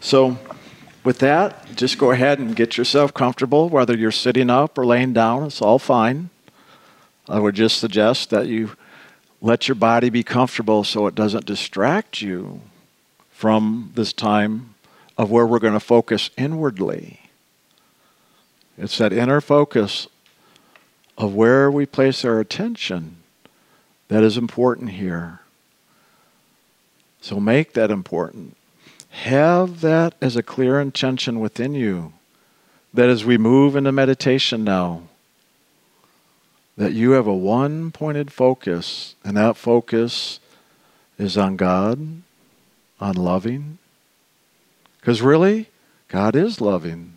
So, with that, just go ahead and get yourself comfortable, whether you're sitting up or laying down, it's all fine. I would just suggest that you let your body be comfortable so it doesn't distract you from this time of where we're going to focus inwardly. It's that inner focus of where we place our attention that is important here. So make that important. Have that as a clear intention within you that as we move into meditation now, that you have a one pointed focus, and that focus is on God, on loving. Because really, God is loving.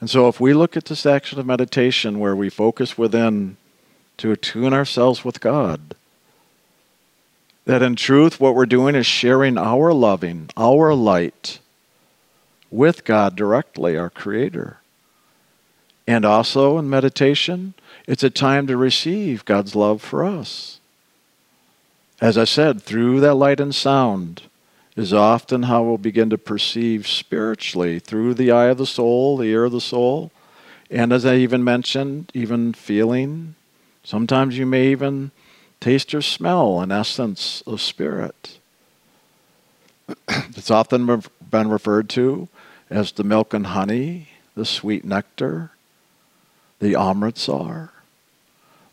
And so if we look at this action of meditation where we focus within to attune ourselves with God, that in truth what we're doing is sharing our loving, our light with God directly, our Creator. And also in meditation, it's a time to receive God's love for us. As I said, through that light and sound is often how we'll begin to perceive spiritually through the eye of the soul, the ear of the soul, and as I even mentioned, even feeling. Sometimes you may even taste or smell an essence of spirit. it's often been referred to as the milk and honey, the sweet nectar, the amritsar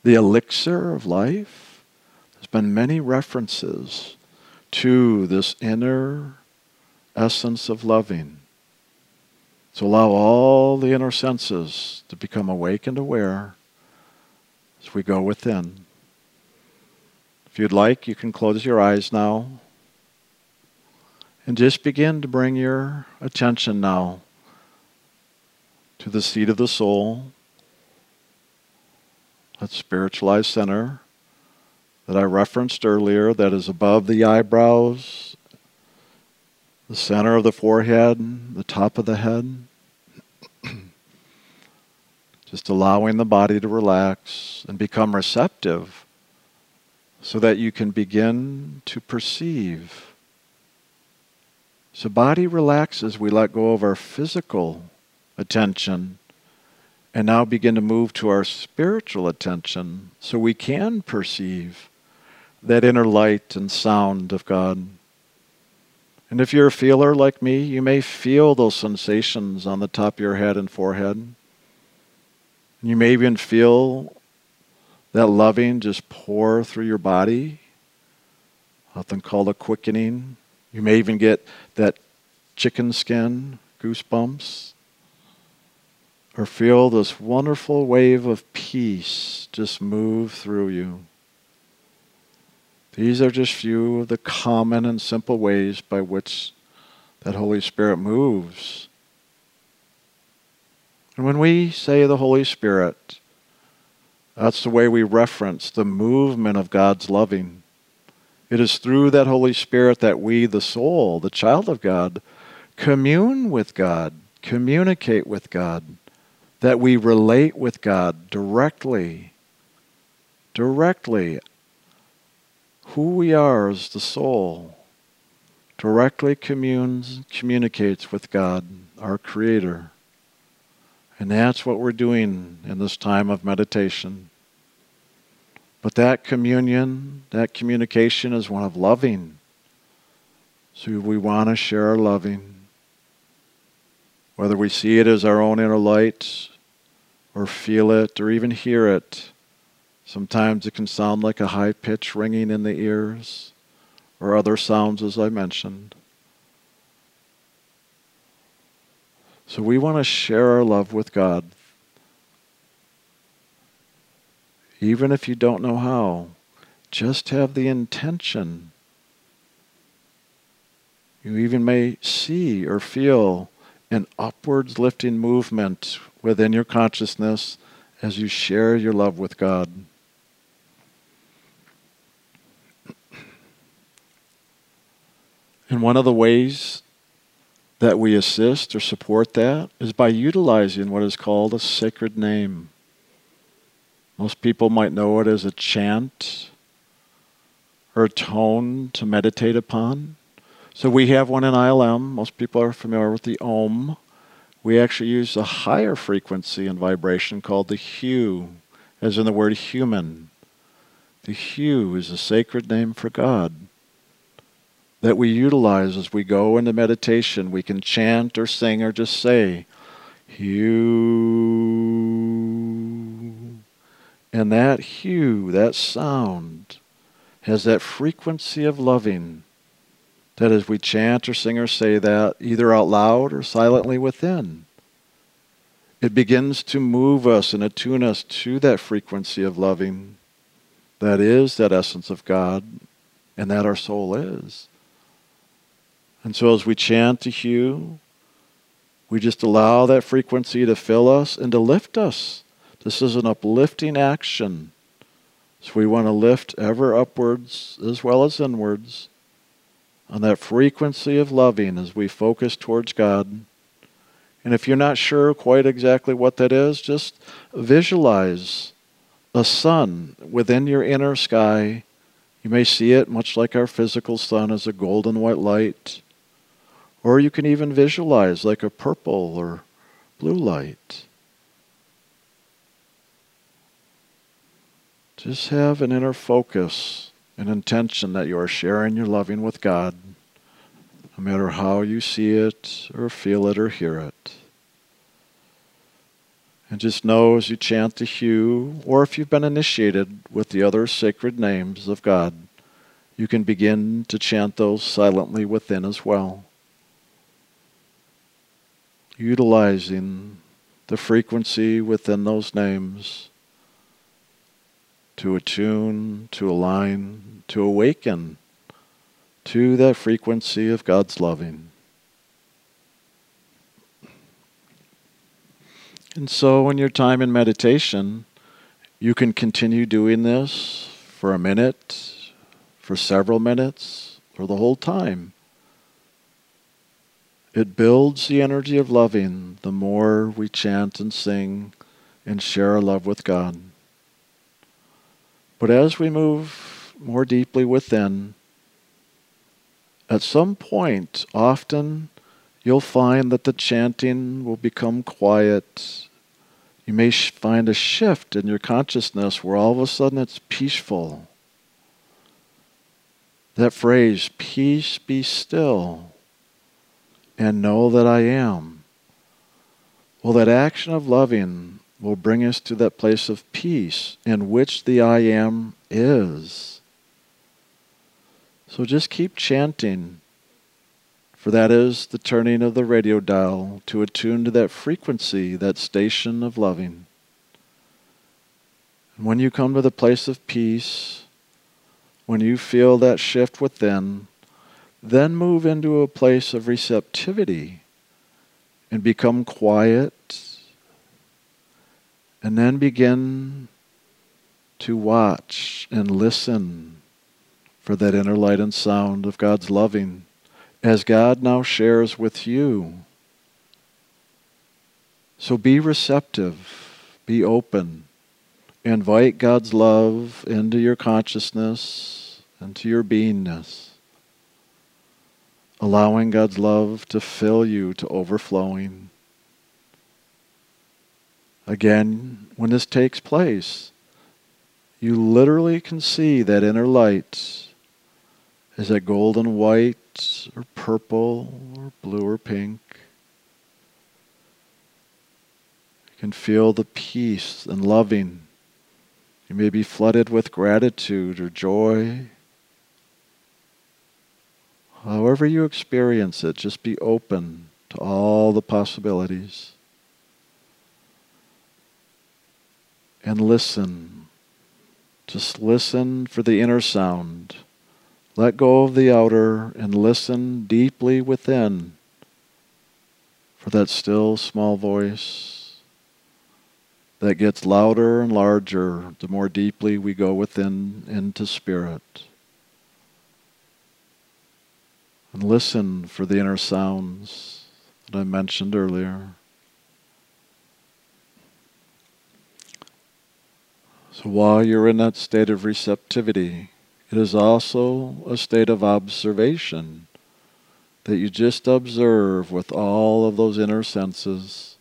the elixir of life. There's been many references to this inner essence of loving. So allow all the inner senses to become awake and aware as we go within. If you'd like, you can close your eyes now and just begin to bring your attention now to the seat of the soul that spiritualized center that I referenced earlier, that is above the eyebrows, the center of the forehead, the top of the head. Just allowing the body to relax and become receptive so that you can begin to perceive. So, body relaxes, we let go of our physical attention and now begin to move to our spiritual attention so we can perceive that inner light and sound of God. And if you're a feeler like me, you may feel those sensations on the top of your head and forehead. You may even feel that loving just pour through your body, often called a quickening. You may even get that chicken skin goosebumps or feel this wonderful wave of peace just move through you. These are just few of the common and simple ways by which that Holy Spirit moves. And when we say the Holy Spirit, that's the way we reference the movement of God's loving. It is through that Holy Spirit that we, the soul, the child of God, commune with God, communicate with God that we relate with God directly, directly. Who we are as the soul directly communes, communicates with God, our Creator. And that's what we're doing in this time of meditation. But that communion, that communication is one of loving. So we want to share our loving. Whether we see it as our own inner light or feel it or even hear it. Sometimes it can sound like a high pitch ringing in the ears or other sounds, as I mentioned. So we want to share our love with God. Even if you don't know how, just have the intention. You even may see or feel an upwards lifting movement within your consciousness as you share your love with God. And one of the ways that we assist or support that is by utilizing what is called a sacred name. Most people might know it as a chant or a tone to meditate upon. So we have one in ILM. Most people are familiar with the Om. We actually use a higher frequency and vibration called the Hu, as in the word human. The Hu is a sacred name for God that we utilize as we go into meditation. We can chant or sing or just say, Hu. And that Hu, that sound, has that frequency of loving that as we chant or sing or say that, either out loud or silently within, it begins to move us and attune us to that frequency of loving that is that essence of God and that our soul is. And so as we chant to Hu, we just allow that frequency to fill us and to lift us. This is an uplifting action. So we want to lift ever upwards as well as inwards on that frequency of loving as we focus towards God. And if you're not sure quite exactly what that is, just visualize a sun within your inner sky. You may see it much like our physical sun as a golden white light. Or you can even visualize like a purple or blue light. Just have an inner focus an intention that you are sharing your loving with God, no matter how you see it or feel it or hear it. And just know as you chant the Hu, or if you've been initiated with the other sacred names of God, you can begin to chant those silently within as well. Utilizing the frequency within those names to attune, to align, to awaken to that frequency of God's loving. And so, in your time in meditation, you can continue doing this for a minute, for several minutes, or the whole time. It builds the energy of loving the more we chant and sing and share our love with God. But as we move more deeply within, at some point, often you'll find that the chanting will become quiet. You may sh- find a shift in your consciousness where all of a sudden it's peaceful. That phrase, peace be still and know that I am. Well, that action of loving will bring us to that place of peace in which the I am is. So just keep chanting, for that is the turning of the radio dial to attune to that frequency, that station of loving. And when you come to the place of peace, when you feel that shift within, then move into a place of receptivity and become quiet and then begin to watch and listen for that inner light and sound of God's loving as God now shares with you. So be receptive, be open, invite God's love into your consciousness, into your beingness, allowing God's love to fill you to overflowing. Again, when this takes place, you literally can see that inner light. Is that golden white or purple or blue or pink? You can feel the peace and loving. You may be flooded with gratitude or joy. However, you experience it, just be open to all the possibilities. and listen. Just listen for the inner sound. Let go of the outer and listen deeply within for that still small voice that gets louder and larger the more deeply we go within into spirit. And listen for the inner sounds that I mentioned earlier. So while you're in that state of receptivity, it is also a state of observation. that you just observe with all of those inner senses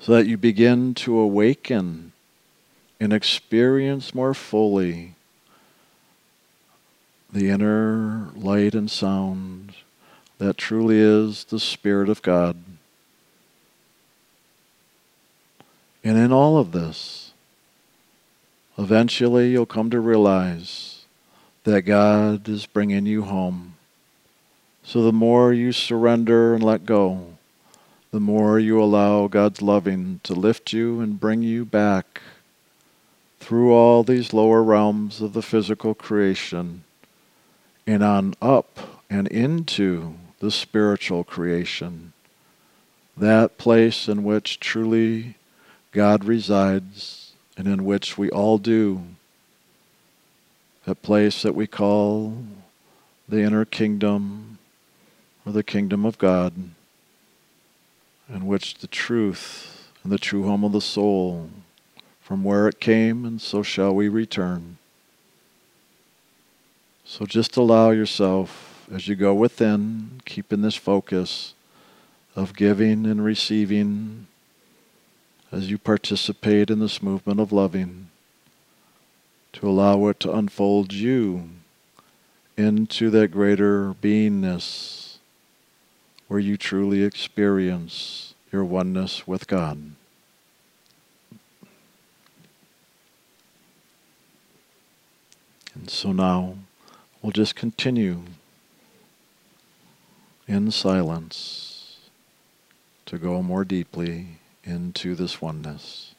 so that you begin to awaken and experience more fully the inner light and sound that truly is the Spirit of God. And in all of this, eventually you'll come to realize that God is bringing you home. So the more you surrender and let go, the more you allow God's loving to lift you and bring you back through all these lower realms of the physical creation and on up and into the spiritual creation, that place in which truly God resides and in which we all do, that place that we call the inner kingdom or the kingdom of God, in which the truth and the true home of the soul, from where it came and so shall we return. So just allow yourself as you go within, keeping this focus of giving and receiving as you participate in this movement of loving, to allow it to unfold you into that greater beingness where you truly experience your oneness with God. And so now we'll just continue in silence to go more deeply into this oneness.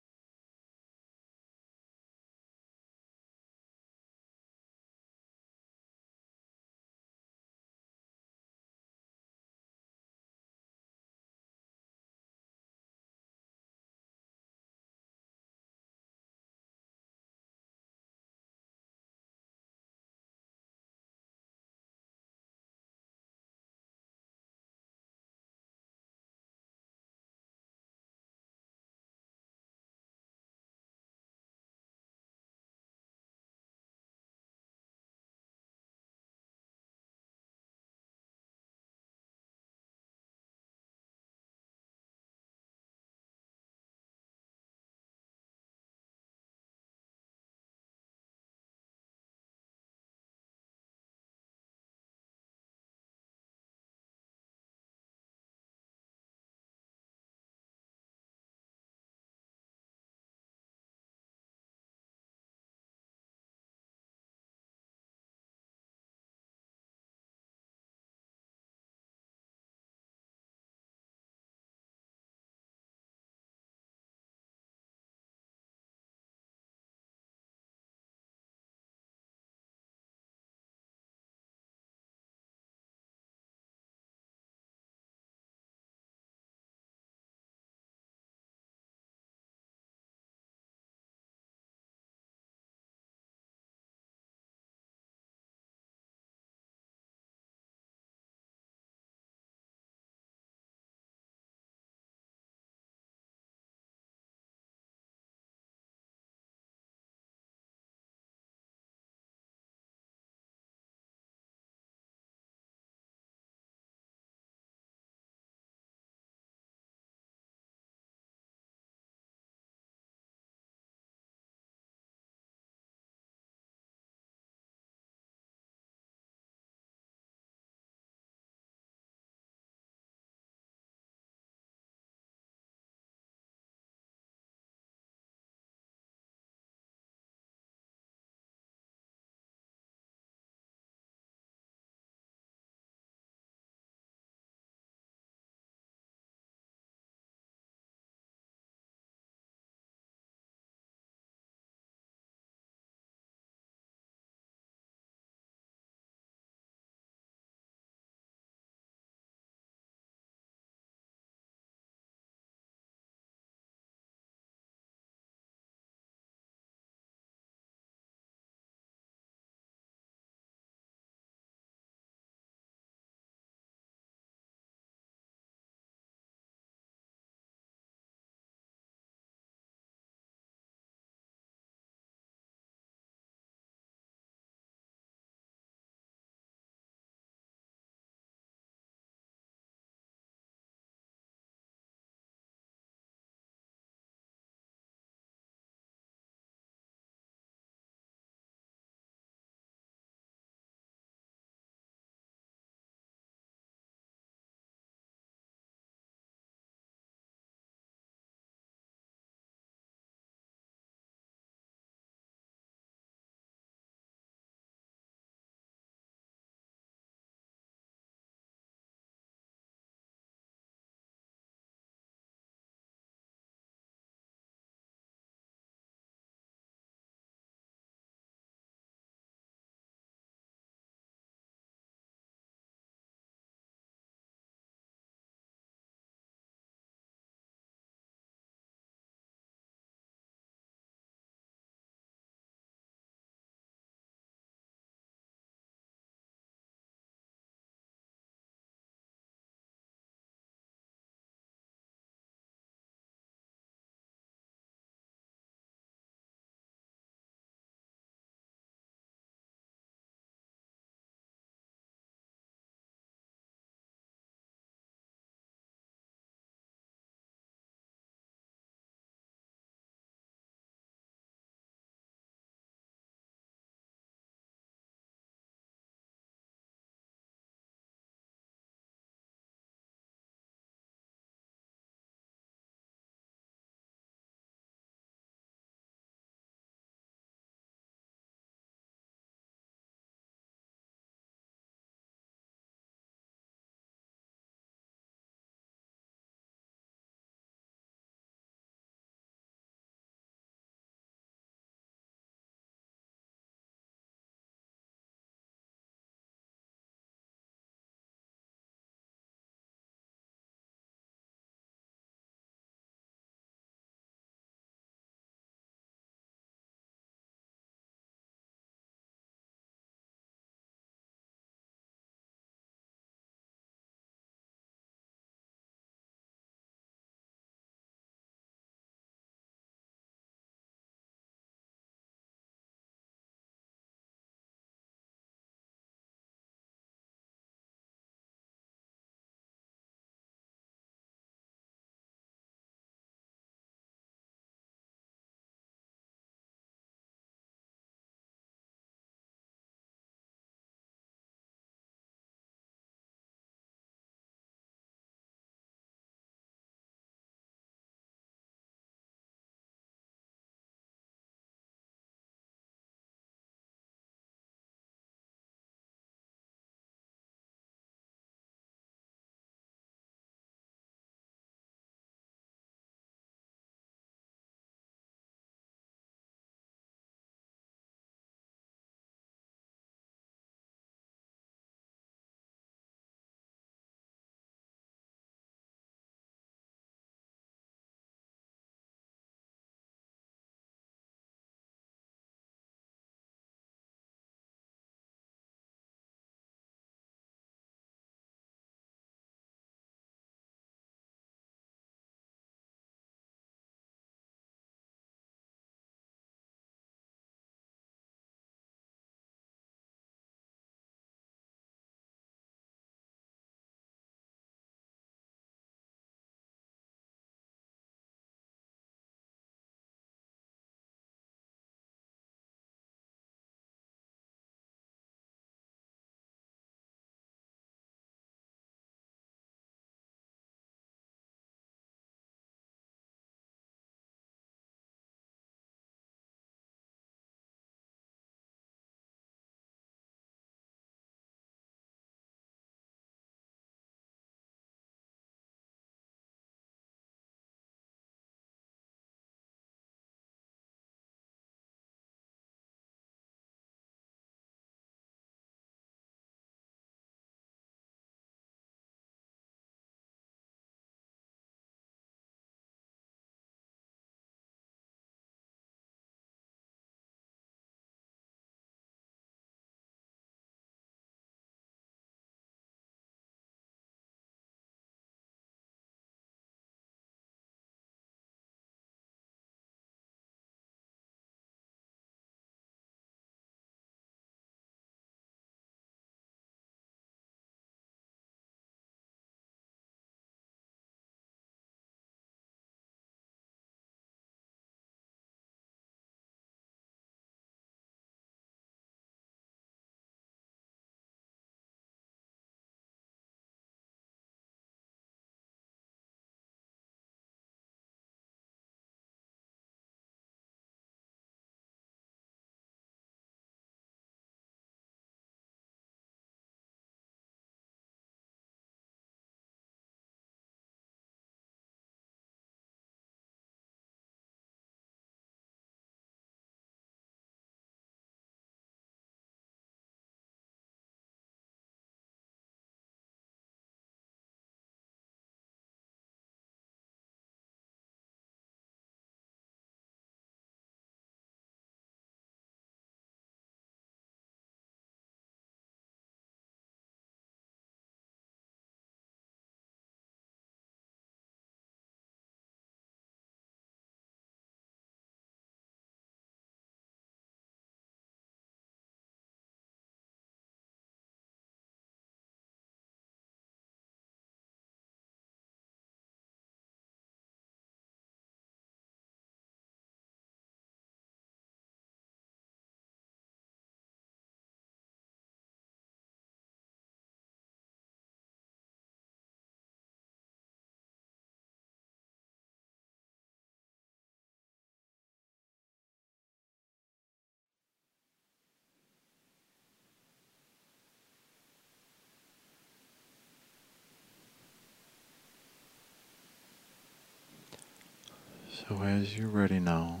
So, as you're ready now,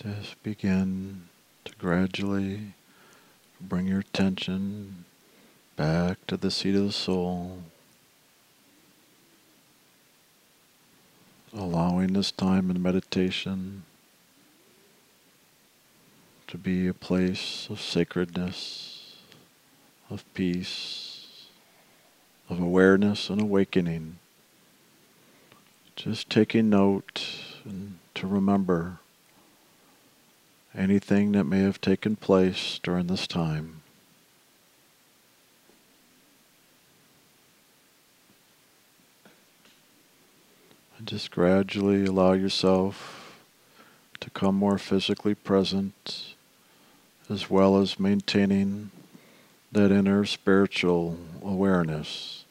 just begin to gradually bring your attention back to the seat of the soul, allowing this time in meditation to be a place of sacredness, of peace, of awareness and awakening. Just taking note and to remember anything that may have taken place during this time. And just gradually allow yourself to come more physically present as well as maintaining that inner spiritual awareness.